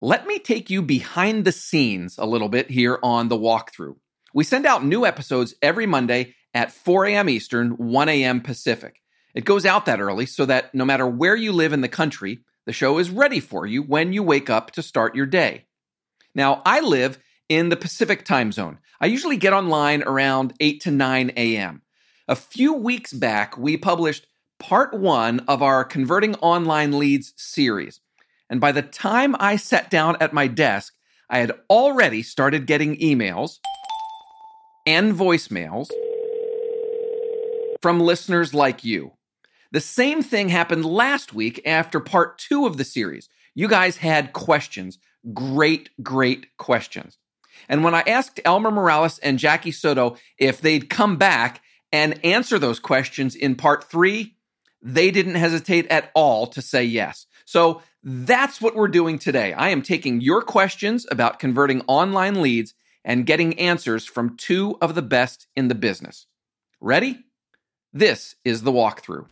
let me take you behind the scenes a little bit here on the walkthrough. We send out new episodes every Monday at 4 a.m. Eastern, 1 a.m. Pacific. It goes out that early so that no matter where you live in the country, the show is ready for you when you wake up to start your day. Now, I live in the Pacific time zone. I usually get online around 8 to 9 a.m. A few weeks back, we published part one of our Converting Online Leads series. And by the time I sat down at my desk, I had already started getting emails and voicemails from listeners like you. The same thing happened last week after part two of the series. You guys had questions, great, great questions. And when I asked Elmer Morales and Jackie Soto if they'd come back and answer those questions in part three, they didn't hesitate at all to say yes. So that's what we're doing today. I am taking your questions about converting online leads and getting answers from two of the best in the business. Ready? This is the walkthrough.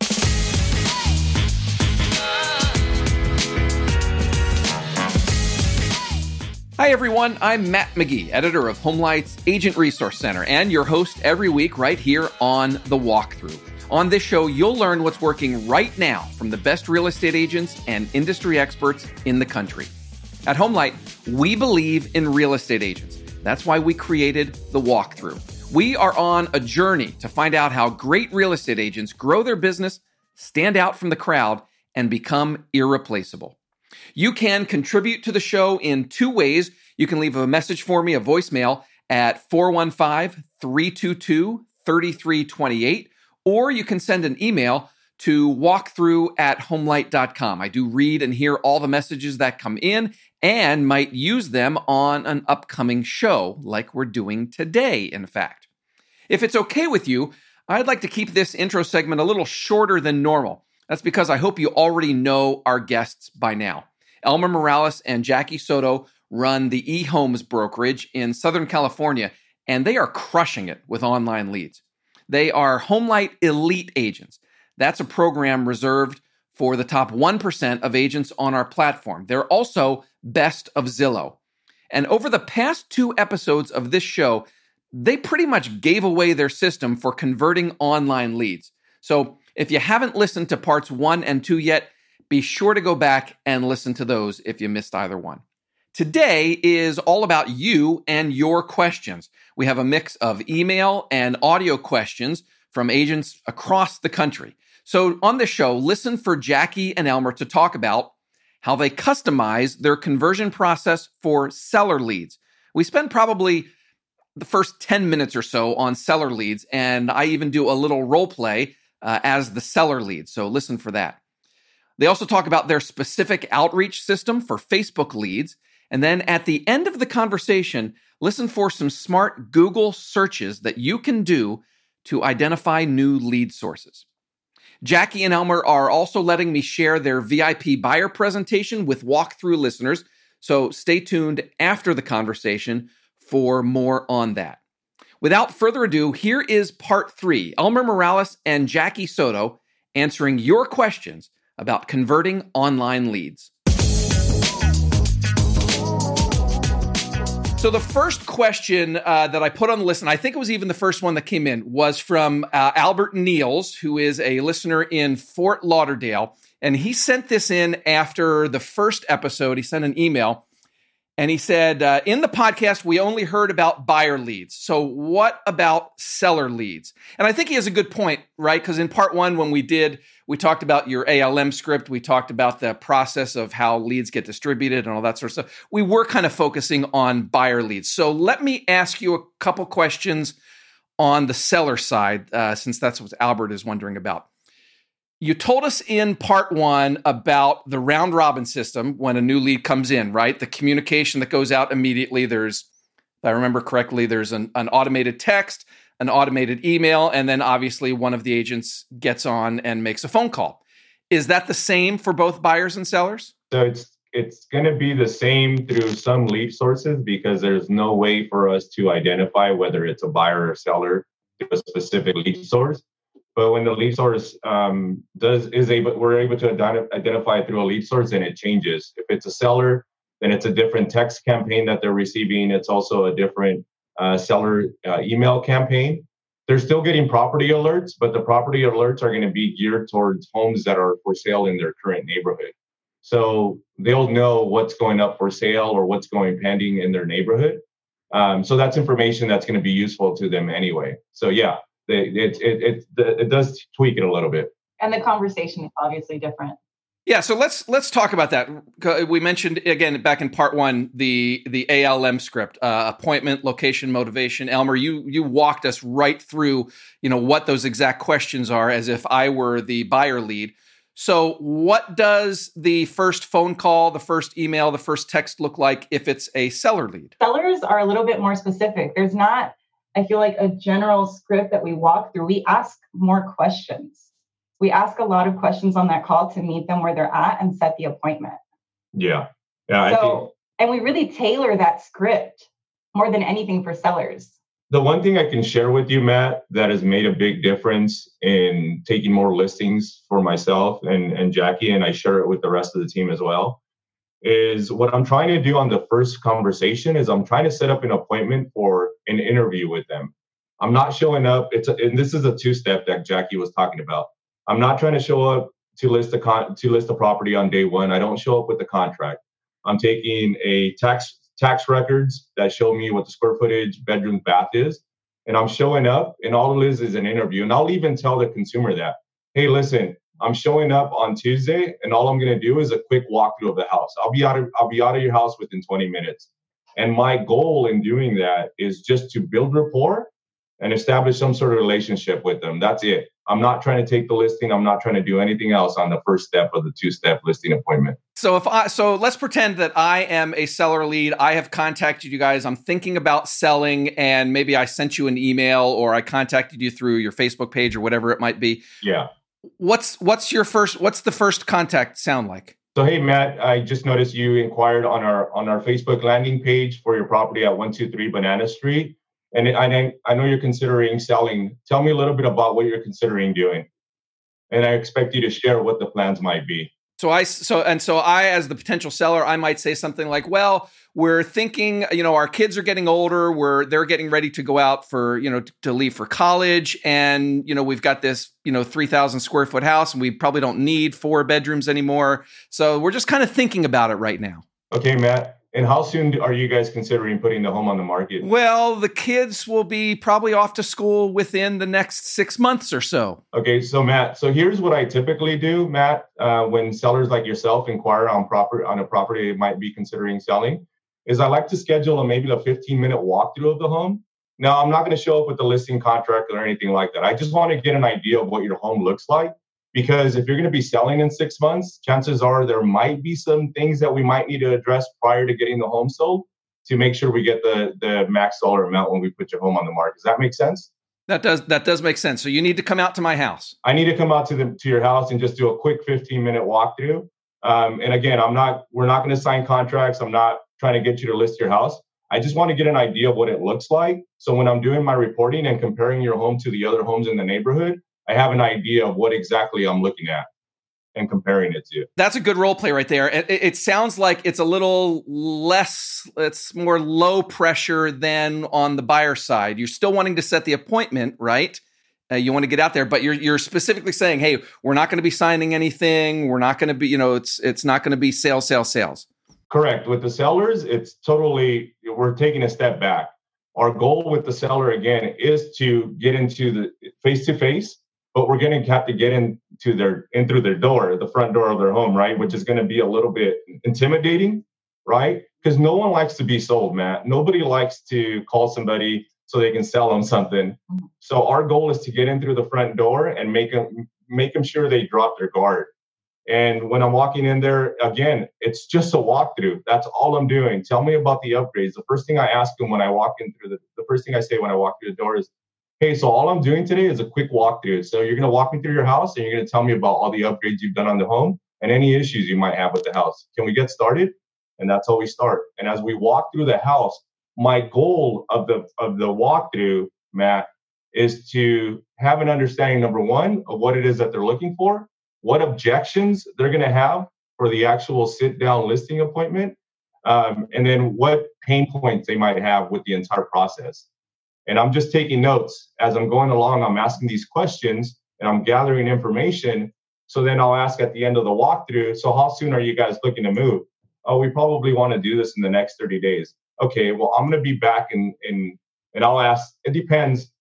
Hi, everyone. I'm Matt McGee, editor of Homelight's Agent Resource Center, and your host every week right here on The Walkthrough. On this show, you'll learn what's working right now from the best real estate agents and industry experts in the country. At Homelight, we believe in real estate agents. That's why we created The Walkthrough. We are on a journey to find out how great real estate agents grow their business, stand out from the crowd, and become irreplaceable. You can contribute to the show in two ways. You can leave a message for me, a voicemail at 415 322 3328, or you can send an email to walkthrough at homelight.com. I do read and hear all the messages that come in and might use them on an upcoming show, like we're doing today, in fact. If it's okay with you, I'd like to keep this intro segment a little shorter than normal. That's because I hope you already know our guests by now. Elmer Morales and Jackie Soto run the eHomes brokerage in Southern California, and they are crushing it with online leads. They are Homelight Elite Agents. That's a program reserved for the top 1% of agents on our platform. They're also Best of Zillow. And over the past two episodes of this show, they pretty much gave away their system for converting online leads. So if you haven't listened to parts one and two yet, be sure to go back and listen to those if you missed either one. Today is all about you and your questions. We have a mix of email and audio questions from agents across the country. So on this show, listen for Jackie and Elmer to talk about how they customize their conversion process for seller leads. We spend probably the first 10 minutes or so on seller leads, and I even do a little role play uh, as the seller lead. So listen for that. They also talk about their specific outreach system for Facebook leads. And then at the end of the conversation, listen for some smart Google searches that you can do to identify new lead sources. Jackie and Elmer are also letting me share their VIP buyer presentation with walkthrough listeners. So stay tuned after the conversation for more on that. Without further ado, here is part three Elmer Morales and Jackie Soto answering your questions about converting online leads. So the first question uh, that I put on the list, and I think it was even the first one that came in, was from uh, Albert Niels, who is a listener in Fort Lauderdale, and he sent this in after the first episode. He sent an email, and he said, uh, "In the podcast, we only heard about buyer leads. So what about seller leads?" And I think he has a good point, right? Because in part one, when we did we talked about your ALM script. We talked about the process of how leads get distributed and all that sort of stuff. We were kind of focusing on buyer leads. So let me ask you a couple questions on the seller side, uh, since that's what Albert is wondering about. You told us in part one about the round robin system when a new lead comes in, right? The communication that goes out immediately. There's, if I remember correctly, there's an, an automated text an automated email, and then obviously one of the agents gets on and makes a phone call. Is that the same for both buyers and sellers? So it's it's going to be the same through some lead sources because there's no way for us to identify whether it's a buyer or seller to a specific lead source. But when the lead source um, does is able, we're able to identify through a lead source, and it changes. If it's a seller, then it's a different text campaign that they're receiving. It's also a different uh, seller uh, email campaign. They're still getting property alerts, but the property alerts are going to be geared towards homes that are for sale in their current neighborhood. So they'll know what's going up for sale or what's going pending in their neighborhood. Um, so that's information that's going to be useful to them anyway. So yeah, it, it, it, it, it does tweak it a little bit. And the conversation is obviously different. Yeah, so let's let's talk about that. We mentioned again back in part one the the ALM script, uh, appointment, location, motivation. Elmer, you you walked us right through, you know, what those exact questions are, as if I were the buyer lead. So, what does the first phone call, the first email, the first text look like if it's a seller lead? Sellers are a little bit more specific. There's not, I feel like, a general script that we walk through. We ask more questions we ask a lot of questions on that call to meet them where they're at and set the appointment. Yeah. Yeah. So, think, and we really tailor that script more than anything for sellers. The one thing I can share with you, Matt, that has made a big difference in taking more listings for myself and, and Jackie, and I share it with the rest of the team as well, is what I'm trying to do on the first conversation is I'm trying to set up an appointment for an interview with them. I'm not showing up. It's a, and this is a two step that Jackie was talking about. I'm not trying to show up to list the con- to list the property on day one. I don't show up with the contract. I'm taking a tax tax records that show me what the square footage, bedroom, bath is, and I'm showing up, and all it is is an interview. And I'll even tell the consumer that, hey, listen, I'm showing up on Tuesday, and all I'm going to do is a quick walkthrough of the house. I'll be out of I'll be out of your house within 20 minutes. And my goal in doing that is just to build rapport and establish some sort of relationship with them. That's it. I'm not trying to take the listing. I'm not trying to do anything else on the first step of the two step listing appointment. So if I so let's pretend that I am a seller lead. I have contacted you guys. I'm thinking about selling and maybe I sent you an email or I contacted you through your Facebook page or whatever it might be. Yeah. What's what's your first what's the first contact sound like? So hey Matt, I just noticed you inquired on our on our Facebook landing page for your property at 123 Banana Street. And I, I know you're considering selling. Tell me a little bit about what you're considering doing. And I expect you to share what the plans might be. So I so and so I as the potential seller I might say something like, "Well, we're thinking, you know, our kids are getting older, we're they're getting ready to go out for, you know, to leave for college and, you know, we've got this, you know, 3000 square foot house and we probably don't need four bedrooms anymore. So we're just kind of thinking about it right now." Okay, Matt. And how soon are you guys considering putting the home on the market? Well, the kids will be probably off to school within the next six months or so. Okay, so Matt, so here's what I typically do, Matt. Uh, when sellers like yourself inquire on proper on a property they might be considering selling, is I like to schedule a maybe a 15 minute walkthrough of the home. Now, I'm not going to show up with the listing contract or anything like that. I just want to get an idea of what your home looks like because if you're going to be selling in six months, chances are there might be some things that we might need to address prior to getting the home sold to make sure we get the the max dollar amount when we put your home on the market. Does that make sense? That does that does make sense. So you need to come out to my house. I need to come out to the to your house and just do a quick 15 minute walkthrough. Um, and again, I'm not we're not going to sign contracts. I'm not trying to get you to list your house. I just want to get an idea of what it looks like. So when I'm doing my reporting and comparing your home to the other homes in the neighborhood, I have an idea of what exactly I'm looking at and comparing it to. That's a good role play right there. It, it, sounds like it's a little less, it's more low pressure than on the buyer side. You're still wanting to set the appointment, right? Uh, you want to get out there, but you're you're specifically saying, "Hey, we're not going to be signing anything. We're not going to be, you know, it's it's not going to be sales, sales, sales." Correct. With the sellers, it's totally we're taking a step back. Our goal with the seller again is to get into the face to face but we're going to have to get into their in through their door, the front door of their home, right? Which is going to be a little bit intimidating, right? Because no one likes to be sold, Matt. Nobody likes to call somebody so they can sell them something. So our goal is to get in through the front door and make them make them sure they drop their guard. And when I'm walking in there, again, it's just a walkthrough. That's all I'm doing. Tell me about the upgrades. The first thing I ask them when I walk in through the, the first thing I say when I walk through the door is, Hey, so all I'm doing today is a quick walkthrough. So you're going to walk me through your house and you're going to tell me about all the upgrades you've done on the home and any issues you might have with the house. Can we get started? And that's how we start. And as we walk through the house, my goal of the of the walkthrough, Matt, is to have an understanding number one of what it is that they're looking for, what objections they're going to have for the actual sit down listing appointment, um, and then what pain points they might have with the entire process. And I'm just taking notes as I'm going along. I'm asking these questions and I'm gathering information. So then I'll ask at the end of the walkthrough, so how soon are you guys looking to move? Oh, we probably want to do this in the next 30 days. Okay, well, I'm going to be back in, in and I'll ask, it depends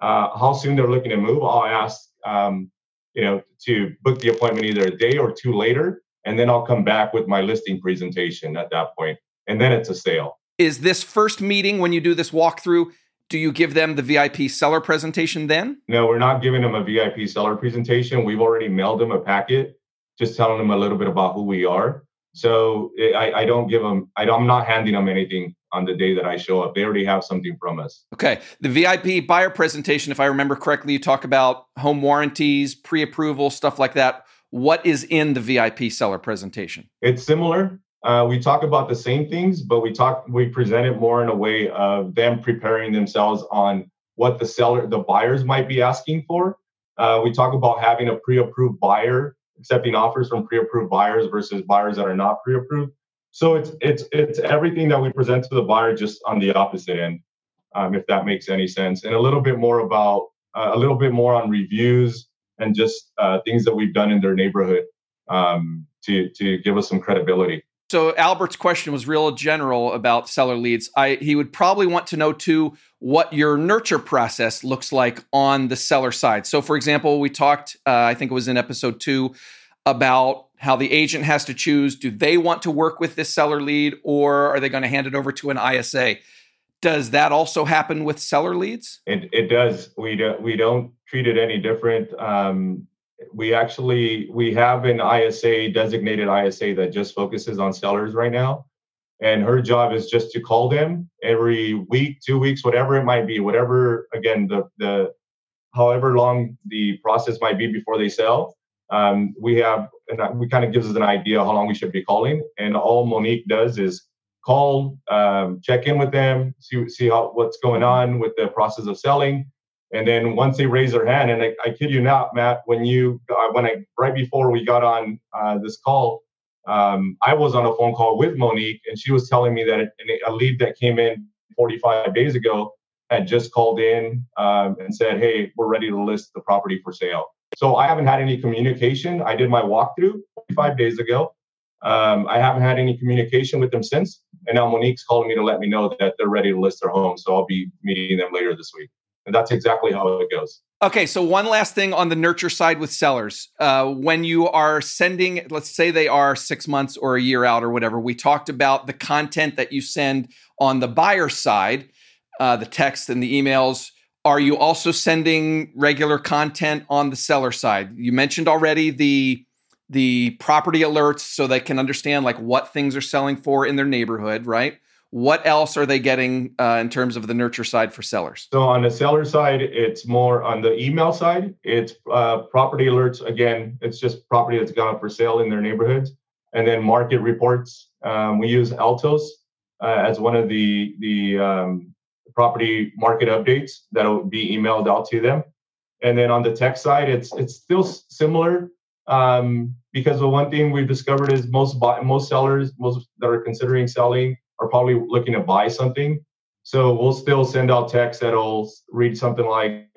uh, how soon they're looking to move. I'll ask, um, you know, to book the appointment either a day or two later, and then I'll come back with my listing presentation at that point, and then it's a sale. Is this first meeting when you do this walkthrough? Do you give them the VIP seller presentation then? No, we're not giving them a VIP seller presentation. We've already mailed them a packet, just telling them a little bit about who we are. So eh, I, I don't give them. I am not handing them anything on the day that I show up. They already have something from us. Okay. The VIP buyer presentation, if I remember correctly, you talk about home warranties, pre approval, stuff like that. What is in the VIP seller presentation? It's similar. Uh, we talk about the same things, but we talk we present it more in a way of them preparing themselves on what the seller, the buyers might be asking for. Uh, we talk about having a pre-approved buyer accepting offers from pre-approved buyers versus buyers that are not pre-approved. So it's it's it's everything that we present to the buyer just on the opposite end, um, if that makes any sense, and a little bit more about uh, a little bit more on reviews and just uh, things that we've done in their neighborhood um, to to give us some credibility. So Albert's question was real general about seller leads. I he would probably want to know too what your nurture process looks like on the seller side. So for example, we talked uh, I think it was in episode 2 about how the agent has to choose do they want to work with this seller lead or are they going to hand it over to an ISA? Does that also happen with seller leads? It, it does. We, do, we don't treat it any different. Um, we actually we have an ISA designated ISA that just focuses on sellers right now, and her job is just to call them every week, two weeks, whatever it might be, whatever again the the however long the process might be before they sell. Um, we have, and we kind of gives us an idea how long we should be calling. And all Monique does is call, um, check in with them, see see how what's going on with the process of selling, and then once they raise their hand, and I, I kid you not, Matt, when you uh, when I right before we got on uh, this call, um, I was on a phone call with Monique, and she was telling me that a lead that came in 45 days ago had just called in um, and said, "Hey, we're ready to list the property for sale." So I haven't had any communication. I did my walkthrough five days ago. Um, I haven't had any communication with them since. And now Monique's calling me to let me know that they're ready to list their home. So I'll be meeting them later this week. And that's exactly how it goes. Okay, so one last thing on the nurture side with sellers. Uh, when you are sending, let's say they are six months or a year out or whatever, we talked about the content that you send on the buyer side, uh, the text and the emails. Are you also sending regular content on the seller side? You mentioned already the the property alerts so they can understand like what things are selling for in their neighborhood, right? What else are they getting uh, in terms of the nurture side for sellers? So on the seller side, it's more on the email side. It's uh, property alerts. Again, it's just property that's gone up for sale in their neighborhoods, and then market reports. Um, we use Altos uh, as one of the the um, property market updates that'll be emailed out to them. And then on the tech side, it's it's still similar um, because the one thing we've discovered is most most sellers, most that are considering selling, are probably looking to buy something. So we'll still send out text that'll read something like,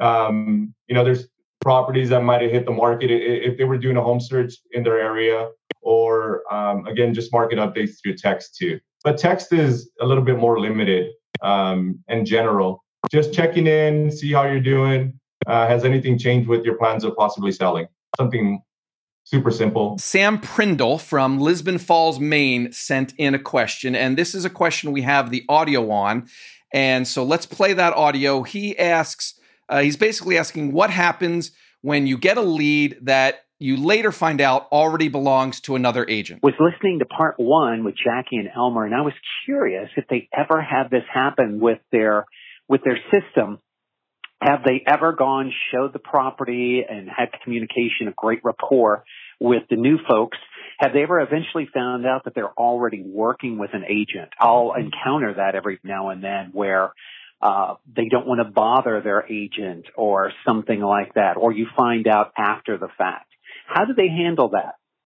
um, you know, there's properties that might have hit the market if they were doing a home search in their area, or um, again, just market updates through text too. But text is a little bit more limited um, in general. Just checking in, see how you're doing. Uh, has anything changed with your plans of possibly selling? Something super simple. Sam Prindle from Lisbon Falls, Maine sent in a question, and this is a question we have the audio on. And so let's play that audio. He asks, uh, he's basically asking what happens when you get a lead that you later find out already belongs to another agent. Was listening to part one with Jackie and Elmer, and I was curious if they ever had this happen with their with their system. Have they ever gone, showed the property, and had communication, a great rapport with the new folks? Have they ever eventually found out that they're already working with an agent? I'll encounter that every now and then where uh, they don't want to bother their agent or something like that, or you find out after the fact. How do they handle that?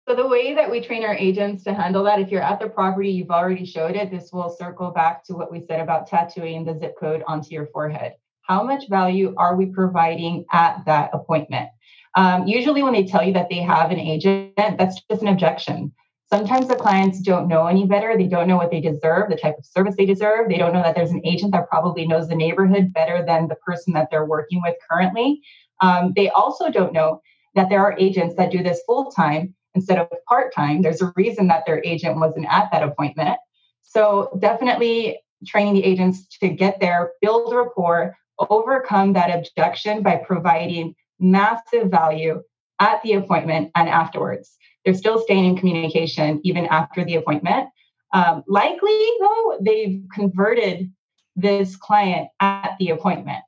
So the way that we train our agents to handle that, if you're at the property, you've already showed it. This will circle back to what we said about tattooing the zip code onto your forehead. How much value are we providing at that appointment? Um, usually, when they tell you that they have an agent, that's just an objection. Sometimes the clients don't know any better. They don't know what they deserve, the type of service they deserve. They don't know that there's an agent that probably knows the neighborhood better than the person that they're working with currently. Um, they also don't know that there are agents that do this full time instead of part time. There's a reason that their agent wasn't at that appointment. So, definitely training the agents to get there, build rapport, overcome that objection by providing massive value at the appointment and afterwards. They're still staying in communication even after the appointment. Um, likely, though, they've converted this client at the appointment.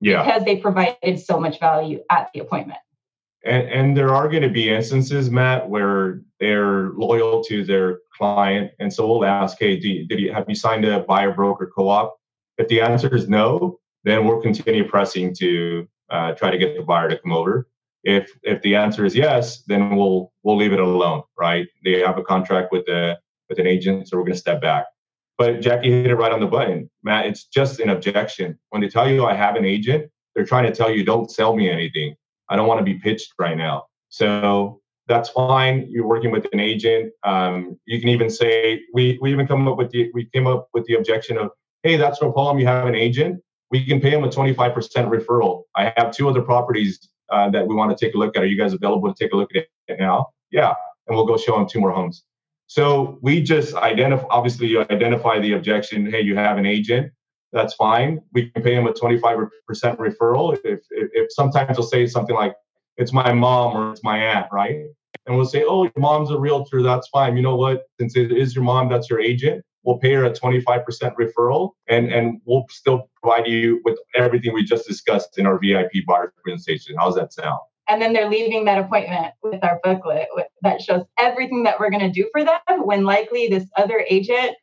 Yeah. Because they provided so much value at the appointment. And, and there are going to be instances, Matt, where they're loyal to their client. And so we'll ask, hey, you, did you have you signed a buyer broker co-op? If the answer is no, then we'll continue pressing to uh, try to get the buyer to come over. If if the answer is yes, then we'll we'll leave it alone, right? They have a contract with the with an agent, so we're going to step back. But Jackie hit it right on the button, Matt. It's just an objection. When they tell you I have an agent, they're trying to tell you don't sell me anything. I don't want to be pitched right now. So that's fine. You're working with an agent. Um, you can even say we we even come up with the we came up with the objection of hey that's no problem. You have an agent. We can pay them a 25% referral. I have two other properties uh, that we want to take a look at. Are you guys available to take a look at it now? Yeah, and we'll go show them two more homes. So we just identify. Obviously, you identify the objection. Hey, you have an agent that's fine. We can pay them a 25% referral. If, if, if, sometimes they'll say something like, it's my mom or it's my aunt, right? And we'll say, oh, your mom's a realtor. That's fine. You know what? Since it is your mom, that's your agent. We'll pay her a 25% referral and, and we'll still provide you with everything we just discussed in our VIP buyer presentation. How's that sound? And then they're leaving that appointment with our booklet that shows everything that we're going to do for them when likely this other agent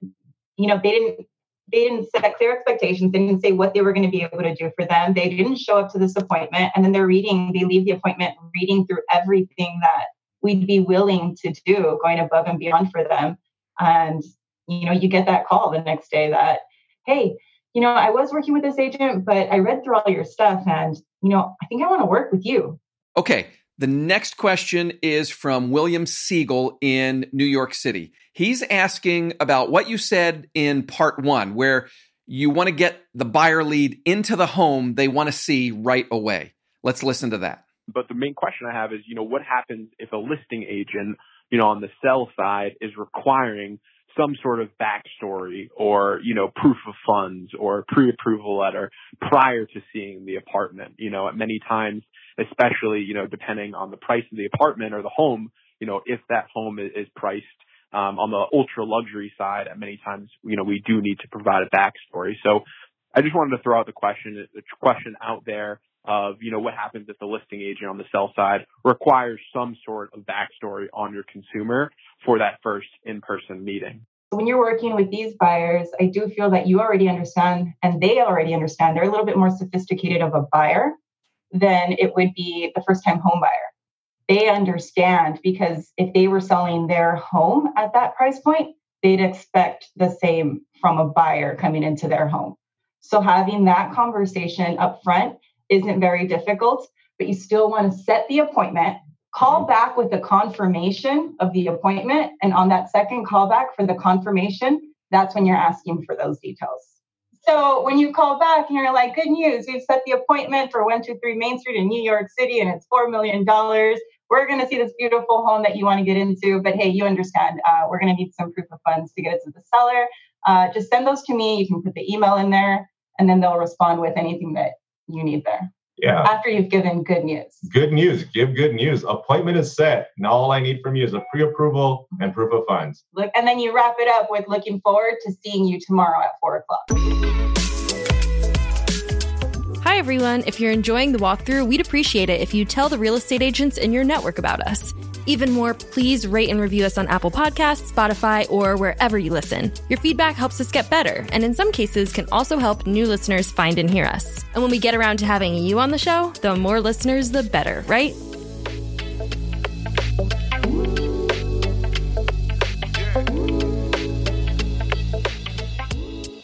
you know they didn't they didn't set clear expectations. They didn't say what they were going to be able to do for them. They didn't show up to this appointment. And then they're reading, they leave the appointment reading through everything that we'd be willing to do, going above and beyond for them. And, you know, you get that call the next day that, hey, you know, I was working with this agent, but I read through all your stuff and, you know, I think I want to work with you. Okay. The next question is from William Siegel in New York City. He's asking about what you said in part one, where you want to get the buyer lead into the home they want to see right away. Let's listen to that. But the main question I have is, you know, what happens if a listing agent, you know, on the sell side is requiring some sort of backstory or, you know, proof of funds or pre-approval letter prior to seeing the apartment. You know, at many times especially, you know, depending on the price of the apartment or the home, you know, if that home is, is priced um, on the ultra luxury side, at many times, you know, we do need to provide a backstory. So I just wanted to throw out the question, the question out there of, you know, what happens if the listing agent on the sell side requires some sort of backstory on your consumer for that first in-person meeting? When you're working with these buyers, I do feel that you already understand and they already understand. They're a little bit more sophisticated of a buyer than it would be the first time home buyer. They understand because if they were selling their home at that price point, they'd expect the same from a buyer coming into their home. So having that conversation up front isn't very difficult, but you still want to set the appointment, call back with the confirmation of the appointment. And on that second callback for the confirmation, that's when you're asking for those details. So when you call back and you're like, good news, we've set the appointment for 123 Main Street in New York City and it's $4 million. We're going to see this beautiful home that you want to get into. But hey, you understand, uh, we're going to need some proof of funds to get it to the seller. Uh, just send those to me. You can put the email in there and then they'll respond with anything that you need there. Yeah. After you've given good news. Good news. Give good news. Appointment is set. Now all I need from you is a pre-approval and proof of funds. Look, and then you wrap it up with looking forward to seeing you tomorrow at four o'clock everyone. If you're enjoying the walkthrough, we'd appreciate it if you tell the real estate agents in your network about us. Even more, please rate and review us on Apple Podcasts, Spotify, or wherever you listen. Your feedback helps us get better, and in some cases, can also help new listeners find and hear us. And when we get around to having you on the show, the more listeners, the better, right?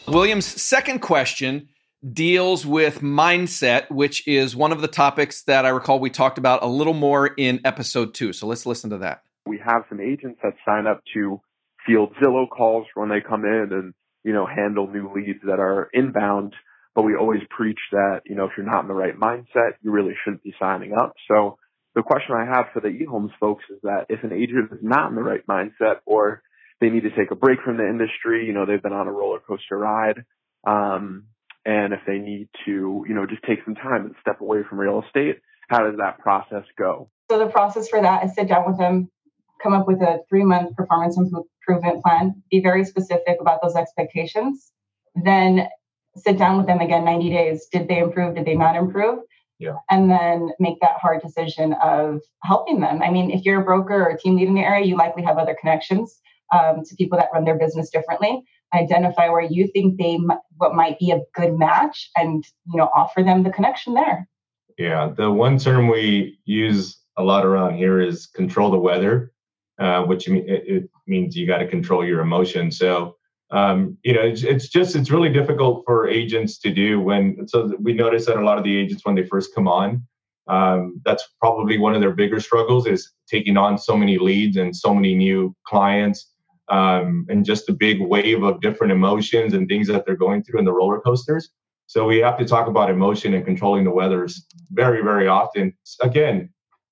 William's second question deals with mindset, which is one of the topics that I recall we talked about a little more in episode two. So let's listen to that. We have some agents that sign up to field Zillow calls when they come in and, you know, handle new leads that are inbound. But we always preach that, you know, if you're not in the right mindset, you really shouldn't be signing up. So the question I have for the eHomes folks is that if an agent is not in the right mindset or they need to take a break from the industry, you know, they've been on a roller coaster ride, um, and if they need to, you know, just take some time and step away from real estate, how does that process go? So the process for that is sit down with them, come up with a three month performance improvement plan, be very specific about those expectations, then sit down with them again 90 days. Did they improve? Did they not improve? Yeah. And then make that hard decision of helping them. I mean, if you're a broker or a team lead in the area, you likely have other connections um, to people that run their business differently. Identify where you think they what might be a good match, and you know offer them the connection there. Yeah, the one term we use a lot around here is control the weather, uh, which it, it means you got to control your emotions. So um, you know, it's, it's, just it's really difficult for agents to do when. So we notice that a lot of the agents when they first come on, um, that's probably one of their bigger struggles is taking on so many leads and so many new clients, um, and just a big wave of different emotions and things that they're going through in the roller coasters. So we have to talk about emotion and controlling the weathers very, very often. Again,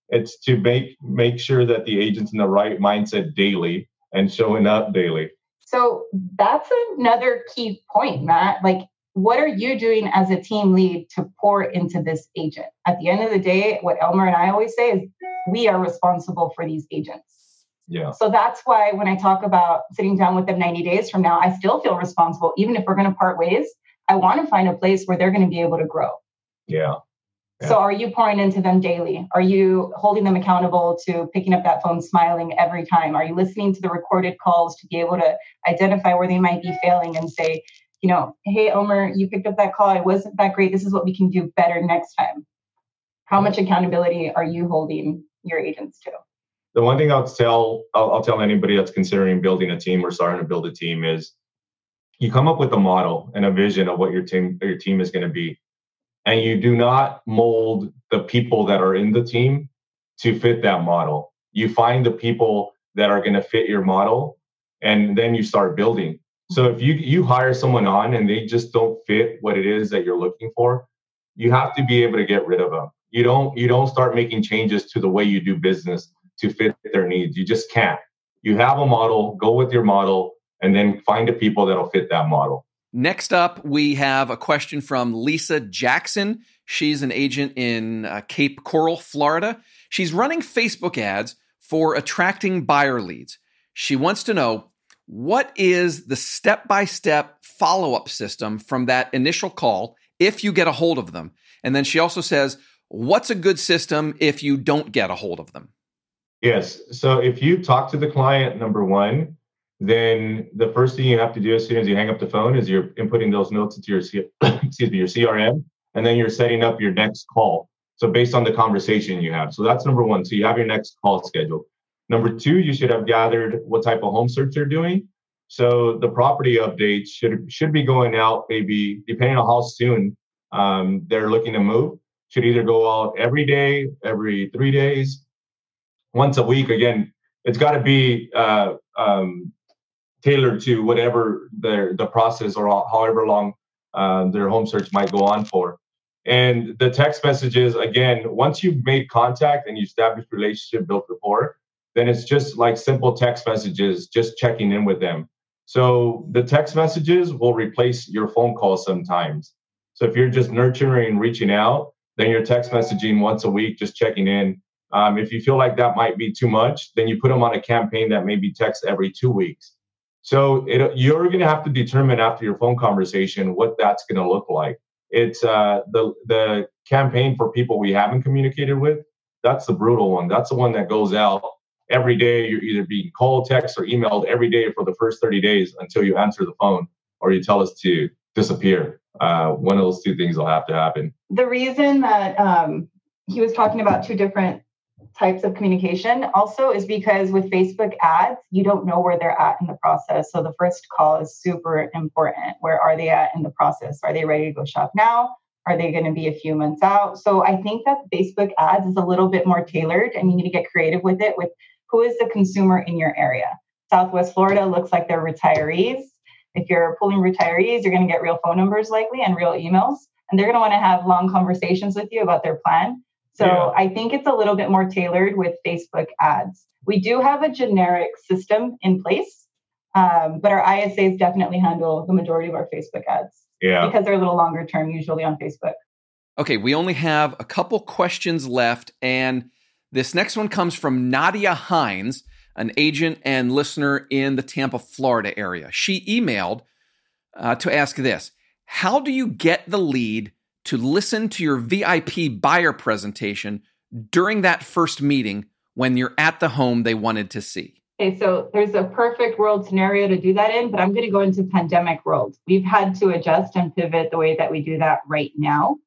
it's to make make sure that the agent's in the right mindset daily and showing up daily. So that's another key point, Matt. Like, what are you doing as a team lead to pour into this agent? At the end of the day, what Elmer and I always say is we are responsible for these agents. Yeah. So that's why when I talk about sitting down with them 90 days from now, I still feel responsible, even if we're going to part ways. I want to find a place where they're going to be able to grow. Yeah. yeah. So are you pouring into them daily? Are you holding them accountable to picking up that phone smiling every time? Are you listening to the recorded calls to be able to identify where they might be failing and say, you know, hey Omer, you picked up that call. It wasn't that great. This is what we can do better next time. How much accountability are you holding your agents to? The one thing I'll tell I'll, I'll, tell anybody that's considering building a team or starting to build a team is you come up with a model and a vision of what your team your team is going to be. And you do not mold the people that are in the team to fit that model. You find the people that are going to fit your model and then you start building. So if you you hire someone on and they just don't fit what it is that you're looking for you have to be able to get rid of them you don't you don't start making changes to the way you do business to fit their needs. You just can't. You have a model, go with your model, and then find the people that'll fit that model. Next up, we have a question from Lisa Jackson. She's an agent in uh, Cape Coral, Florida. She's running Facebook ads for attracting buyer leads. She wants to know what is the step by step follow up system from that initial call if you get a hold of them? And then she also says, what's a good system if you don't get a hold of them? Yes. So if you talk to the client, number one, then the first thing you have to do as soon as you hang up the phone is you're inputting those notes into your C- excuse me your CRM, and then you're setting up your next call. So based on the conversation you have. So that's number one. So you have your next call scheduled. Number two, you should have gathered what type of home search they're doing. So the property updates should should be going out maybe depending on how soon um, they're looking to move. Should either go out every day, every three days, once a week. Again, it's got to be uh, um, tailored to whatever their the process or however long uh, their home search might go on for. And the text messages, again, once you've made contact and you established relationship, built rapport, then it's just like simple text messages, just checking in with them. So the text messages will replace your phone calls sometimes. So if you're just nurturing reaching out, then your text messaging once a week, just checking in, um, if you feel like that might be too much, then you put them on a campaign that maybe text every two weeks. So it, you're going to have to determine after your phone conversation what that's going to look like. It's uh, the the campaign for people we haven't communicated with. That's the brutal one. That's the one that goes out every day. You're either being called, text, or emailed every day for the first 30 days until you answer the phone or you tell us to disappear. Uh, one of those two things will have to happen. The reason that um, he was talking about two different types of communication also is because with Facebook ads, you don't know where they're at in the process. So the first call is super important. Where are they at in the process? Are they ready to go shop now? Are they going to be a few months out? So I think that Facebook ads is a little bit more tailored and you need to get creative with it with who is the consumer in your area. Southwest Florida looks like they're retirees. If you're pulling retirees, you're going to get real phone numbers likely and real emails. And they're going to want to have long conversations with you about their plan. So yeah. I think it's a little bit more tailored with Facebook ads. We do have a generic system in place, um, but our ISAs definitely handle the majority of our Facebook ads. Yeah. Because they're a little longer term usually on Facebook. Okay, we only have a couple questions left. And this next one comes from Nadia Hines, an agent and listener in the Tampa, Florida area. She emailed uh, to ask this How do you get the lead to listen to your VIP buyer presentation during that first meeting when you're at the home they wanted to see? Okay, so there's a perfect world scenario to do that in, but I'm going to go into pandemic world. We've had to adjust and pivot the way that we do that right now.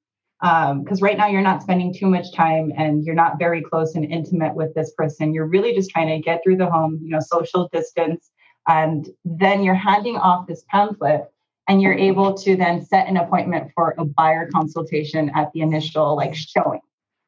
Because um, right now you're not spending too much time and you're not very close and intimate with this person. You're really just trying to get through the home, you know, social distance, and then you're handing off this pamphlet and you're able to then set an appointment for a buyer consultation at the initial like showing.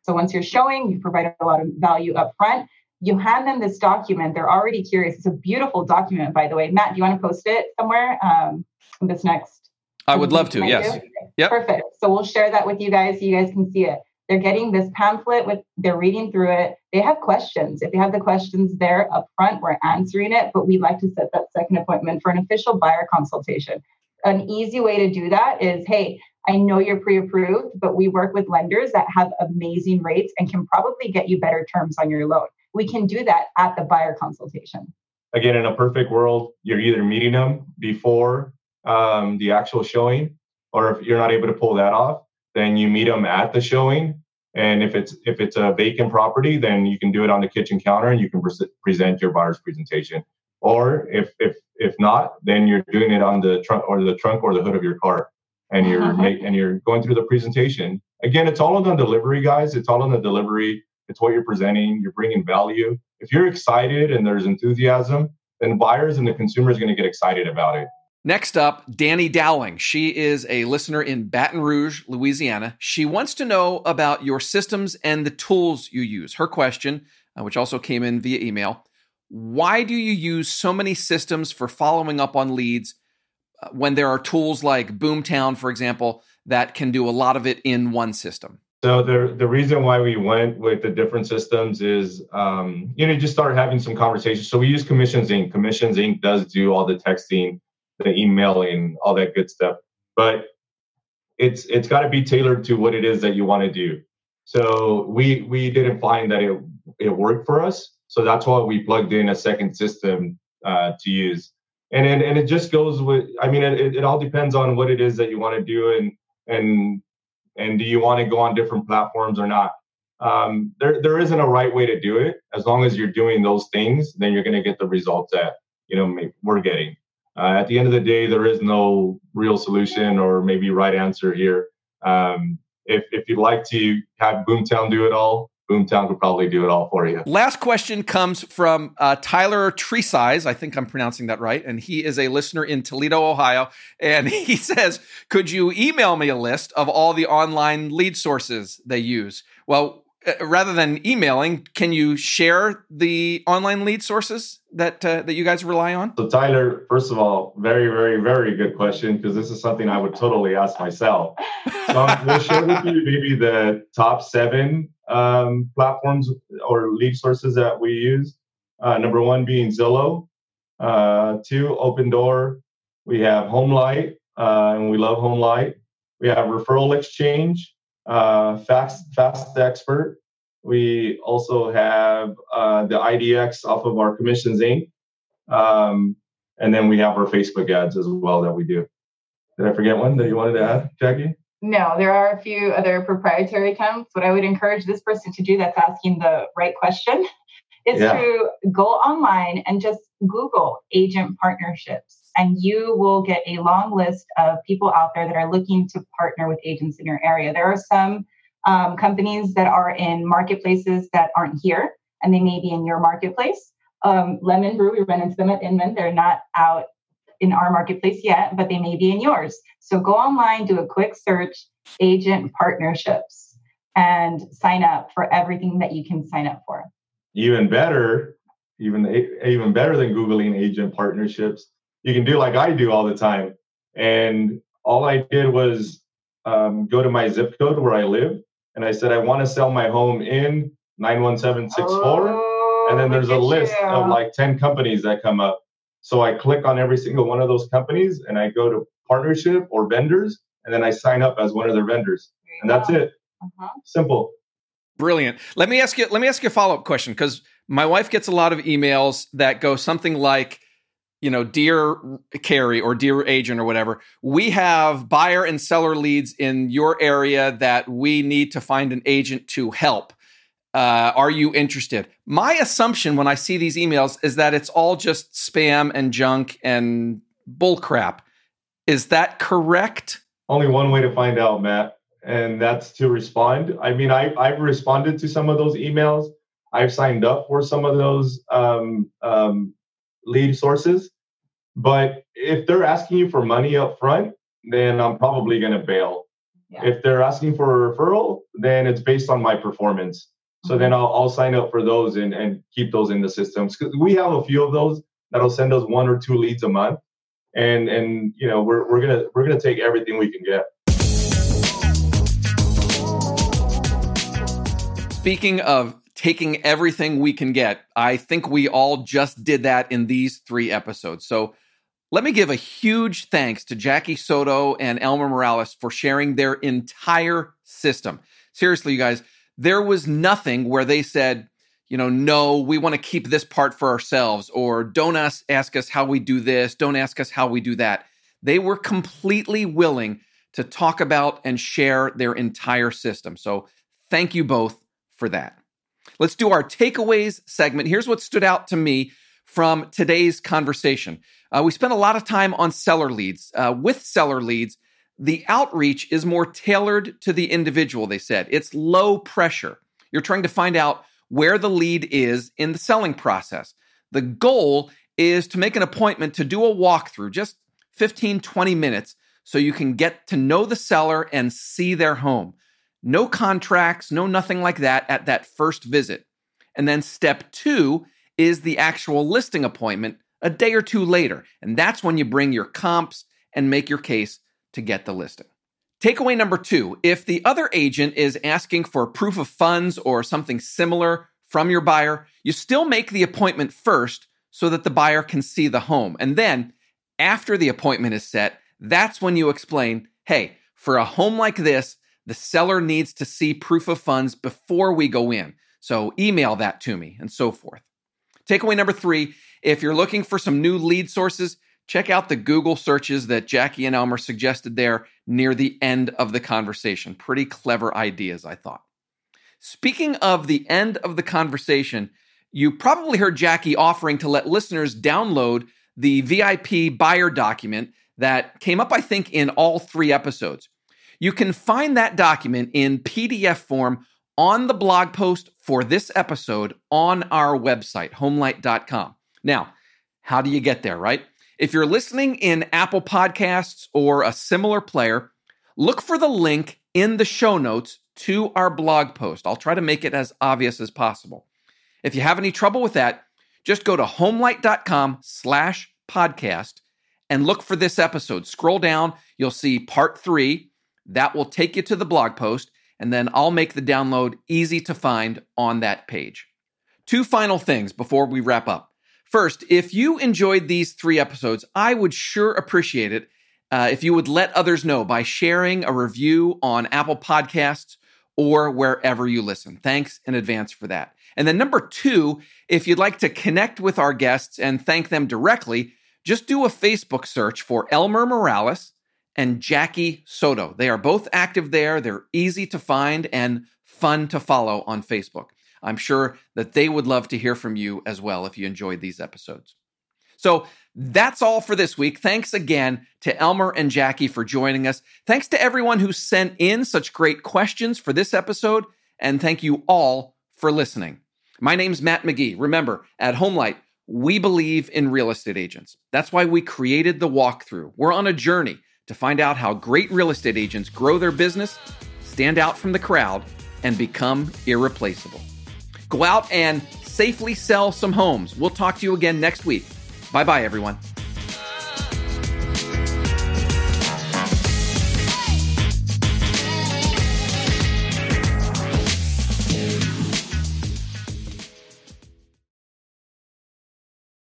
So once you're showing, you provide a lot of value up front. You hand them this document. They're already curious. It's a beautiful document, by the way. Matt, do you want to post it somewhere? Um, this next. I would love to. Yes. Yeah. Perfect. So we'll share that with you guys so you guys can see it. They're getting this pamphlet with they're reading through it. They have questions. If they have the questions there up front, we're answering it, but we'd like to set that second appointment for an official buyer consultation an easy way to do that is hey, I know you're pre approved, but we work with lenders that have amazing rates and can probably get you better terms on your loan. We can do that at the buyer consultation. Again, in a perfect world, you're either meeting them before um, the actual showing, or if you're not able to pull that off, then you meet them at the showing. And if it's if it's a vacant property, then you can do it on the kitchen counter and you can pre- present your buyer's presentation. Or if if if not, then you're doing it on the trunk or the trunk or the hood of your car, and you're uh-huh. and you're going through the presentation. Again, it's all on the delivery, guys. It's all on the delivery. It's what you're presenting. You're bringing value. If you're excited and there's enthusiasm, then buyers and the consumer is going to get excited about it. Next up, Danny Dowling. She is a listener in Baton Rouge, Louisiana. She wants to know about your systems and the tools you use. Her question, uh, which also came in via email why do you use so many systems for following up on leads uh, when there are tools like Boomtown, for example, that can do a lot of it in one system? So the the reason why we went with the different systems is, um, you know, just start having some conversations. So we use Commissions Inc. Commissions Inc. does do all the texting, the emailing, all that good stuff, but it's it's got to be tailored to what it is that you want to do. So we we didn't find that it it worked for us. So that's why we plugged in a second system uh, to use. And, and and it just goes with. I mean, it, it all depends on what it is that you want to do, and and and do you want to go on different platforms or not. Um, there there isn't a right way to do it. As long as you're doing those things, then you're going to get the results that you know we're getting. Uh, at the end of the day, there is no real solution or maybe right answer here. Um, if if you'd like to have Boomtown do it all, Boomtown could probably do it all for you. Last question comes from uh, Tyler Treesize. I think I'm pronouncing that right. And he is a listener in Toledo, Ohio. And he says, Could you email me a list of all the online lead sources they use? Well, uh, rather than emailing, can you share the online lead sources that uh, that you guys rely on? So, Tyler, first of all, very, very, very good question because this is something I would totally ask myself. So, we'll share with you maybe the top seven um, platforms or lead sources that we use. Uh, number one being Zillow, uh, two Opendoor. We have HomeLight, uh, and we love HomeLight. We have Referral Exchange uh, Fast FastExpert. We also have uh, the IDX off of our Commissions Inc. Um, and then we have our Facebook ads as well that we do. Did I forget one that you wanted to add, Jackie? No, there are a few other proprietary accounts. What I would encourage this person to do that's asking the right question is yeah. to go online and just Google agent partnerships and you will get a long list of people out there that are looking to partner with agents in your area. There are some um, companies that are in marketplaces that aren't here and they may be in your marketplace. Um, LemonBrew, we run into them at Inman. They're not out in our marketplace yet, but they may be in yours. So go online, do a quick search, agent partnerships, and sign up for everything that you can sign up for. Even better, even even better than googling agent partnerships, you can do like I do all the time. And all I did was um, go to my zip code where I live, and I said I want to sell my home in 91764. Oh, and then there's a list you. of like 10 companies that come up. So I click on every single one of those companies and I go to partnership or vendors, and then I sign up as one of their vendors. And that's it. Uh-huh. Simple. Brilliant. Let me ask you. Let me ask you a follow up question because my wife gets a lot of emails that go something like, you know, dear Carrie or dear agent or whatever. We have buyer and seller leads in your area that we need to find an agent to help. Uh, are you interested? My assumption when I see these emails is that it's all just spam and junk and bullcrap. Is that correct? Only one way to find out, Matt, and that's to respond. I mean, I, I've responded to some of those emails. I've signed up for some of those um, um, lead sources. But if they're asking you for money up front, then I'm probably going to bail. Yeah. If they're asking for a referral, then it's based on my performance. So then I'll, I'll sign up for those and, and keep those in the systems because we have a few of those that'll send us one or two leads a month, and and you know we're we're gonna we're gonna take everything we can get. Speaking of taking everything we can get, I think we all just did that in these three episodes. So let me give a huge thanks to Jackie Soto and Elmer Morales for sharing their entire system. Seriously, you guys there was nothing where they said, you know, no, we want to keep this part for ourselves, or don't ask, ask us how we do this, don't ask us how we do that. They were completely willing to talk about and share their entire system. So thank you both for that. Let's do our takeaways segment. Here's what stood out to me from today's conversation. Uh, we spent a lot of time on seller leads. Uh, with seller leads, the outreach is more tailored to the individual, they said. It's low pressure. You're trying to find out where the lead is in the selling process. The goal is to make an appointment to do a walkthrough, just 15, 20 minutes, so you can get to know the seller and see their home. No contracts, no nothing like that at that first visit. And then step two is the actual listing appointment a day or two later. And that's when you bring your comps and make your case to get the listing. Takeaway number two if the other agent is asking for proof of funds or something similar from your buyer, you still make the appointment first so that the buyer can see the home. And then, after the appointment is set, that's when you explain hey, for a home like this, the seller needs to see proof of funds before we go in. So email that to me and so forth. Takeaway number three if you're looking for some new lead sources, check out the Google searches that Jackie and Elmer suggested there near the end of the conversation. Pretty clever ideas, I thought. Speaking of the end of the conversation, you probably heard Jackie offering to let listeners download the VIP buyer document that came up, I think, in all three episodes. You can find that document in PDF form on the blog post for this episode on our website, homelight.com. Now, how do you get there, right? If you're listening in Apple Podcasts or a similar player, look for the link in the show notes to our blog post. I'll try to make it as obvious as possible. If you have any trouble with that, just go to homelight.com slash podcast and look for this episode. Scroll down, you'll see part three. That will take you to the blog post, and then I'll make the download easy to find on that page. Two final things before we wrap up. First, if you enjoyed these three episodes, I would sure appreciate it uh, if you would let others know by sharing a review on Apple Podcasts or wherever you listen. Thanks in advance for that. And then, number two, if you'd like to connect with our guests and thank them directly, just do a Facebook search for Elmer Morales and Jackie Soto. They are both active there, they're easy to find and fun to follow on Facebook. I'm sure that they would love to hear from you as well if you enjoyed these episodes. So that's all for this week. Thanks again to Elmer and Jackie for joining us. Thanks to everyone who sent in such great questions for this episode. And thank you all for listening. My name's Matt McGee. Remember, at Homelight, we believe in real estate agents. That's why we created the walkthrough. We're on a journey to find out how great real estate agents grow their business, stand out from the crowd, and become irreplaceable. Go out and safely sell some homes. We'll talk to you again next week. Bye bye, everyone.